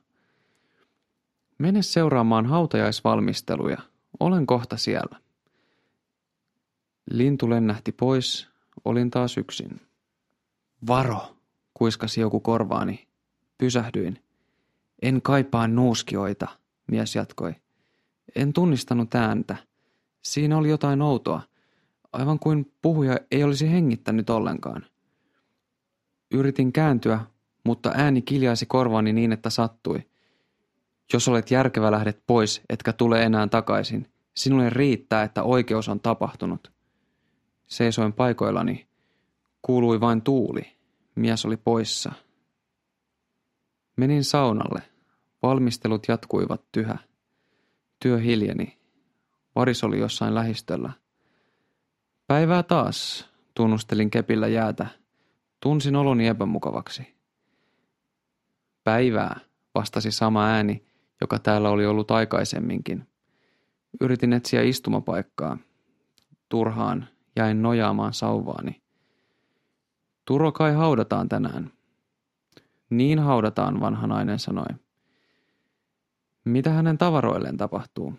Mene seuraamaan hautajaisvalmisteluja. Olen kohta siellä. Lintu lennähti pois. Olin taas yksin. Varo, kuiskasi joku korvaani. Pysähdyin. En kaipaa nuuskioita, mies jatkoi. En tunnistanut ääntä. Siinä oli jotain outoa, aivan kuin puhuja ei olisi hengittänyt ollenkaan. Yritin kääntyä, mutta ääni kiljaisi korvaani niin, että sattui. Jos olet järkevä lähdet pois, etkä tule enää takaisin. Sinulle riittää, että oikeus on tapahtunut. Seisoin paikoillani. Kuului vain tuuli. Mies oli poissa. Menin saunalle. Valmistelut jatkuivat tyhä. Työ hiljeni. Varis oli jossain lähistöllä. Päivää taas, tunnustelin kepillä jäätä. Tunsin oloni epämukavaksi. Päivää, vastasi sama ääni, joka täällä oli ollut aikaisemminkin. Yritin etsiä istumapaikkaa. Turhaan jäin nojaamaan sauvaani. Turo kai haudataan tänään. Niin haudataan, vanha nainen sanoi. Mitä hänen tavaroilleen tapahtuu?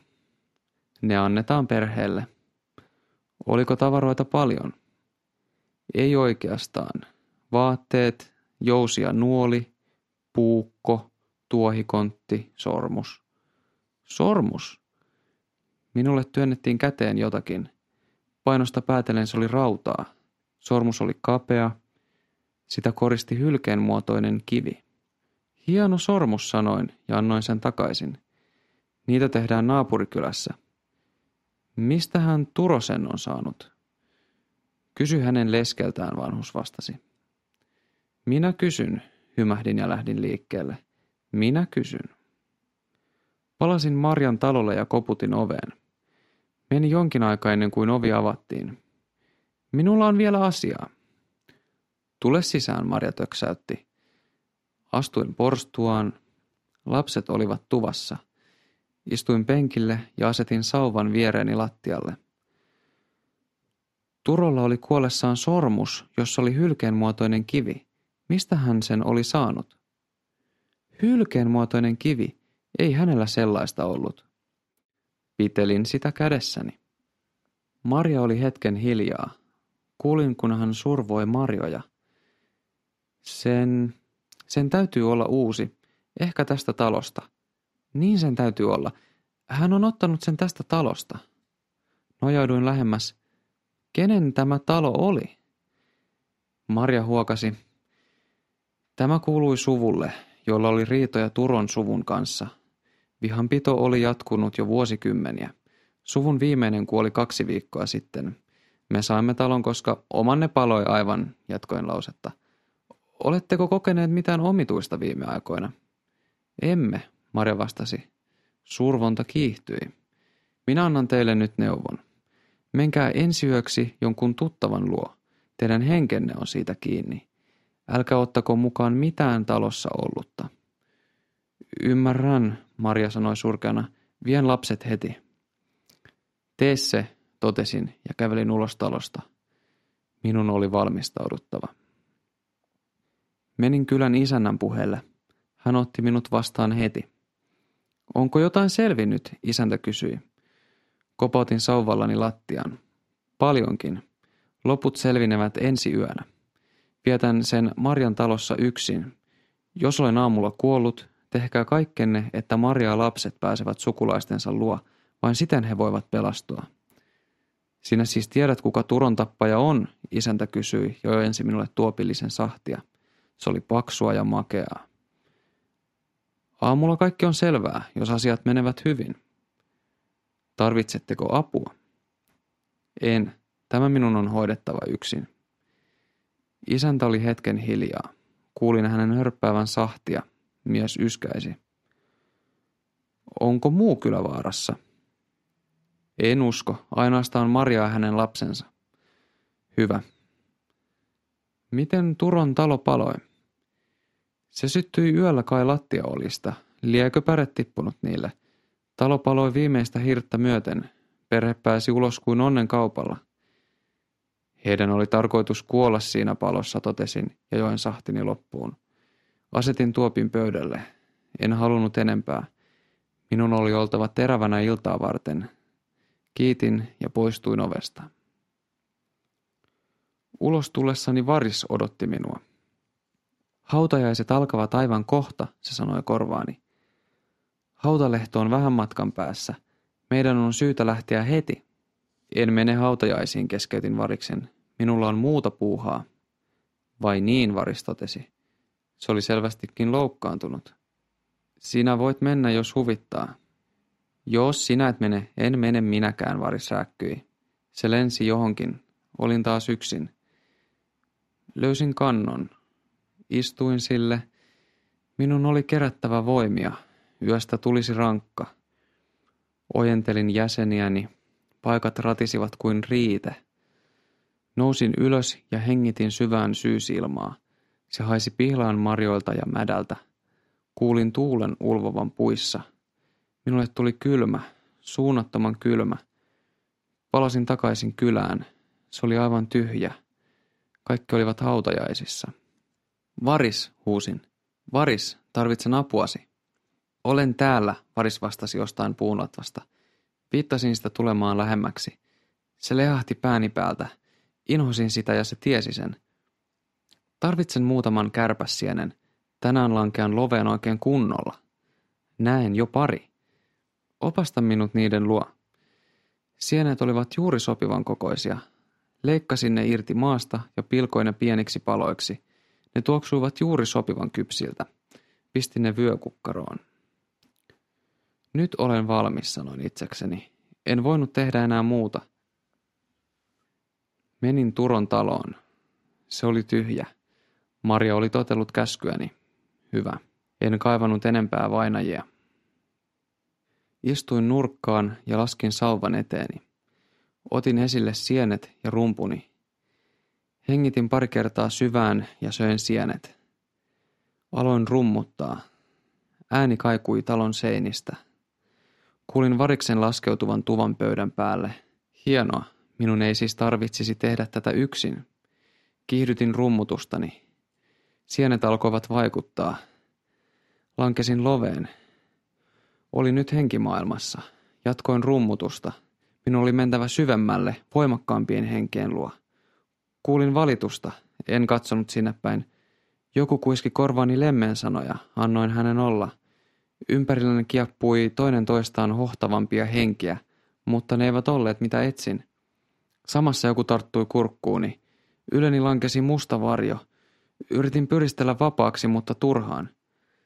Ne annetaan perheelle. Oliko tavaroita paljon? Ei oikeastaan. Vaatteet, jousia nuoli, puukko, tuohikontti, sormus. Sormus? Minulle työnnettiin käteen jotakin. Painosta päätellen se oli rautaa. Sormus oli kapea. Sitä koristi hylkeen muotoinen kivi. Hieno sormus sanoin ja annoin sen takaisin. Niitä tehdään naapurikylässä. Mistä hän Turosen on saanut? Kysy hänen leskeltään, vanhus vastasi. Minä kysyn, hymähdin ja lähdin liikkeelle. Minä kysyn. Palasin Marjan talolle ja koputin oveen. Meni jonkin aikaa ennen kuin ovi avattiin. Minulla on vielä asiaa. Tule sisään, Marja töksäytti. Astuin porstuaan. Lapset olivat tuvassa – Istuin penkille ja asetin sauvan viereeni lattialle. Turolla oli kuollessaan sormus, jossa oli hylkeenmuotoinen kivi. Mistä hän sen oli saanut? Hylkeenmuotoinen kivi. Ei hänellä sellaista ollut. Pitelin sitä kädessäni. Maria oli hetken hiljaa. Kuulin, kun hän survoi marjoja. Sen, sen täytyy olla uusi, ehkä tästä talosta. Niin sen täytyy olla. Hän on ottanut sen tästä talosta. Nojauduin lähemmäs. Kenen tämä talo oli? Marja huokasi. Tämä kuului suvulle, jolla oli riitoja Turon suvun kanssa. Vihanpito oli jatkunut jo vuosikymmeniä. Suvun viimeinen kuoli kaksi viikkoa sitten. Me saimme talon, koska omanne paloi aivan, jatkoin lausetta. Oletteko kokeneet mitään omituista viime aikoina? Emme, Marja vastasi. Survonta kiihtyi. Minä annan teille nyt neuvon. Menkää ensi yöksi jonkun tuttavan luo. Teidän henkenne on siitä kiinni. Älkää ottako mukaan mitään talossa ollutta. Ymmärrän, Maria sanoi surkeana. Vien lapset heti. Tee se, totesin ja kävelin ulos talosta. Minun oli valmistauduttava. Menin kylän isännän puheelle. Hän otti minut vastaan heti. Onko jotain selvinnyt, isäntä kysyi. Kopautin sauvallani lattian. Paljonkin. Loput selvinevät ensi yönä. Vietän sen Marjan talossa yksin. Jos olen aamulla kuollut, tehkää kaikkenne, että Maria ja lapset pääsevät sukulaistensa luo, vain siten he voivat pelastua. Sinä siis tiedät, kuka Turon tappaja on, isäntä kysyi jo ensi minulle tuopillisen sahtia. Se oli paksua ja makeaa. Aamulla kaikki on selvää, jos asiat menevät hyvin. Tarvitsetteko apua? En. Tämä minun on hoidettava yksin. Isäntä oli hetken hiljaa. Kuulin hänen hörppäävän sahtia. Mies yskäisi. Onko muu kyllä vaarassa? En usko, ainoastaan Maria ja hänen lapsensa. Hyvä. Miten Turon talo paloi? Se syttyi yöllä kai lattiaolista. Liekö päre tippunut niille? Talo paloi viimeistä hirttä myöten. Perhe pääsi ulos kuin onnen kaupalla. Heidän oli tarkoitus kuolla siinä palossa, totesin ja joen sahtini loppuun. Asetin tuopin pöydälle. En halunnut enempää. Minun oli oltava terävänä iltaa varten. Kiitin ja poistuin ovesta. Ulos tullessani varis odotti minua. Hautajaiset alkavat aivan kohta, se sanoi korvaani. Hautalehto on vähän matkan päässä. Meidän on syytä lähteä heti. En mene hautajaisiin, keskeytin variksen. Minulla on muuta puuhaa. Vai niin, varis totesi. Se oli selvästikin loukkaantunut. Sinä voit mennä, jos huvittaa. Jos sinä et mene, en mene minäkään, varis rääkkyi. Se lensi johonkin. Olin taas yksin. Löysin kannon. Istuin sille. Minun oli kerättävä voimia. Yöstä tulisi rankka. Ojentelin jäseniäni. Paikat ratisivat kuin riite. Nousin ylös ja hengitin syvään syysilmaa. Se haisi pihlaan marjoilta ja mädältä. Kuulin tuulen ulvovan puissa. Minulle tuli kylmä, suunnattoman kylmä. Palasin takaisin kylään. Se oli aivan tyhjä. Kaikki olivat hautajaisissa. Varis, huusin. Varis, tarvitsen apuasi. Olen täällä, Varis vastasi jostain puunlatvasta. Viittasin sitä tulemaan lähemmäksi. Se lehahti pääni päältä. Inhosin sitä ja se tiesi sen. Tarvitsen muutaman kärpäsienen. Tänään lankean loveen oikein kunnolla. Näen jo pari. Opasta minut niiden luo. Sienet olivat juuri sopivan kokoisia. Leikkasin ne irti maasta ja pilkoin ne pieniksi paloiksi. Ne tuoksuivat juuri sopivan kypsiltä. Pistin ne vyökukkaroon. Nyt olen valmis, sanoin itsekseni. En voinut tehdä enää muuta. Menin Turon taloon. Se oli tyhjä. Maria oli totellut käskyäni. Hyvä. En kaivannut enempää vainajia. Istuin nurkkaan ja laskin sauvan eteeni. Otin esille sienet ja rumpuni. Hengitin pari kertaa syvään ja söin sienet. Aloin rummuttaa. Ääni kaikui talon seinistä. Kuulin variksen laskeutuvan tuvan pöydän päälle. Hienoa, minun ei siis tarvitsisi tehdä tätä yksin. Kiihdytin rummutustani. Sienet alkoivat vaikuttaa. Lankesin loveen. Oli nyt henkimaailmassa. Jatkoin rummutusta. Minun oli mentävä syvemmälle, voimakkaampien henkien luo. Kuulin valitusta, en katsonut sinne päin. Joku kuiski korvaani lemmen sanoja, annoin hänen olla. Ympärilläni kiappui toinen toistaan hohtavampia henkiä, mutta ne eivät olleet mitä etsin. Samassa joku tarttui kurkkuuni. Yleni lankesi musta varjo. Yritin pyristellä vapaaksi, mutta turhaan.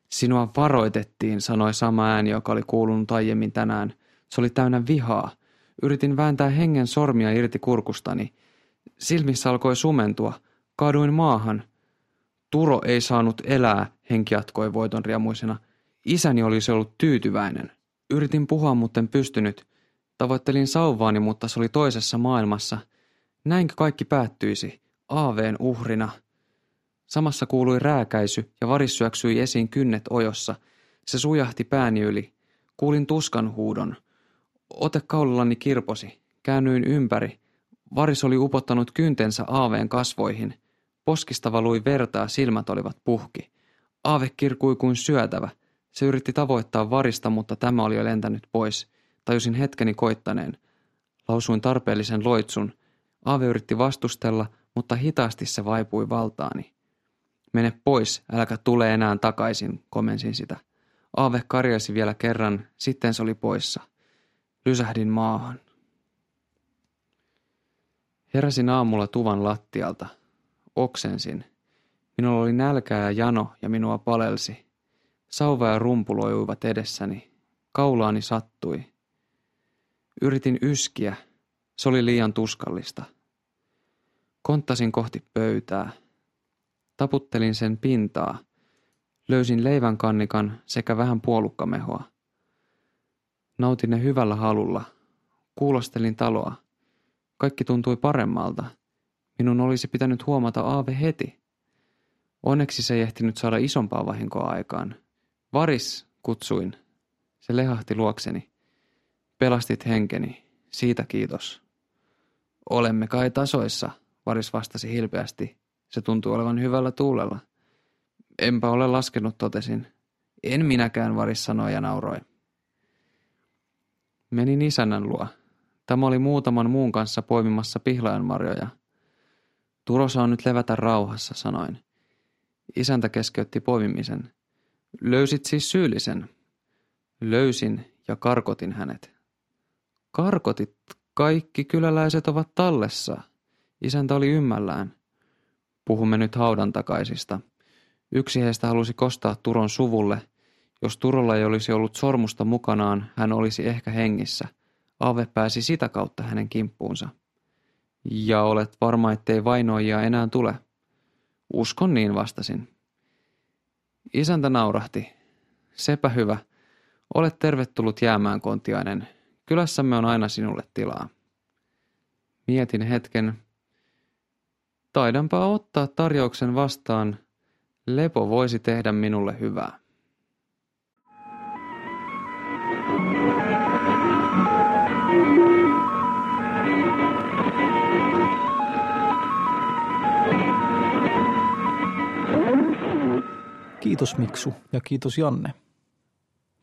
Sinua varoitettiin, sanoi sama ääni, joka oli kuulunut aiemmin tänään. Se oli täynnä vihaa. Yritin vääntää hengen sormia irti kurkustani. Silmissä alkoi sumentua. Kaaduin maahan. Turo ei saanut elää, henki jatkoi voiton riemuisena. Isäni olisi ollut tyytyväinen. Yritin puhua, mutta en pystynyt. Tavoittelin sauvaani, mutta se oli toisessa maailmassa. Näinkö kaikki päättyisi? Aaveen uhrina. Samassa kuului rääkäisy ja varis syöksyi esiin kynnet ojossa. Se sujahti pääni yli. Kuulin tuskan huudon. Ote kaulallani kirposi. Käännyin ympäri. Varis oli upottanut kyntensä Aaveen kasvoihin. Poskista valui vertaa, silmät olivat puhki. Aave kirkui kuin syötävä. Se yritti tavoittaa varista, mutta tämä oli jo lentänyt pois. Tajusin hetkeni koittaneen. Lausuin tarpeellisen loitsun. Aave yritti vastustella, mutta hitaasti se vaipui valtaani. Mene pois, äläkä tule enää takaisin, komensin sitä. Aave karjasi vielä kerran, sitten se oli poissa. Lysähdin maahan. Heräsin aamulla tuvan lattialta. Oksensin. Minulla oli nälkää ja jano ja minua palelsi. Sauva ja rumpu lojuivat edessäni. Kaulaani sattui. Yritin yskiä. Se oli liian tuskallista. Konttasin kohti pöytää. Taputtelin sen pintaa. Löysin leivän kannikan sekä vähän puolukkamehoa. Nautin ne hyvällä halulla. Kuulostelin taloa. Kaikki tuntui paremmalta. Minun olisi pitänyt huomata Aave heti. Onneksi se ei ehtinyt saada isompaa vahinkoa aikaan. Varis, kutsuin. Se lehahti luokseni. Pelastit henkeni. Siitä kiitos. Olemme kai tasoissa, Varis vastasi hilpeästi. Se tuntui olevan hyvällä tuulella. Enpä ole laskenut, totesin. En minäkään, Varis sanoi ja nauroi. Menin isännän luo. Tämä oli muutaman muun kanssa poimimassa pihlajanmarjoja. Turo saa nyt levätä rauhassa, sanoin. Isäntä keskeytti poimimisen. Löysit siis syyllisen? Löysin ja karkotin hänet. Karkotit? Kaikki kyläläiset ovat tallessa. Isäntä oli ymmällään. Puhumme nyt haudan takaisista. Yksi heistä halusi kostaa Turon suvulle. Jos Turolla ei olisi ollut sormusta mukanaan, hän olisi ehkä hengissä. Aave pääsi sitä kautta hänen kimppuunsa. Ja olet varma, ettei vainoijia enää tule. Uskon niin, vastasin. Isäntä naurahti. Sepä hyvä. Olet tervetullut jäämään, kontiainen. Kylässämme on aina sinulle tilaa. Mietin hetken. Taidanpa ottaa tarjouksen vastaan. Lepo voisi tehdä minulle hyvää. Kiitos Miksu ja kiitos Janne.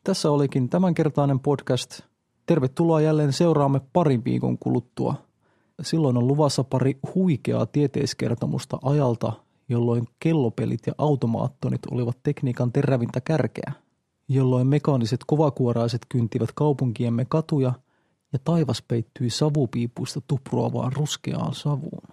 Tässä olikin tämänkertainen podcast. Tervetuloa jälleen seuraamme parin viikon kuluttua. Silloin on luvassa pari huikeaa tieteiskertomusta ajalta, jolloin kellopelit ja automaattonit olivat tekniikan terävintä kärkeä, jolloin mekaaniset kovakuoraiset kyntivät kaupunkiemme katuja ja taivas peittyi savupiipuista tupruavaan ruskeaan savuun.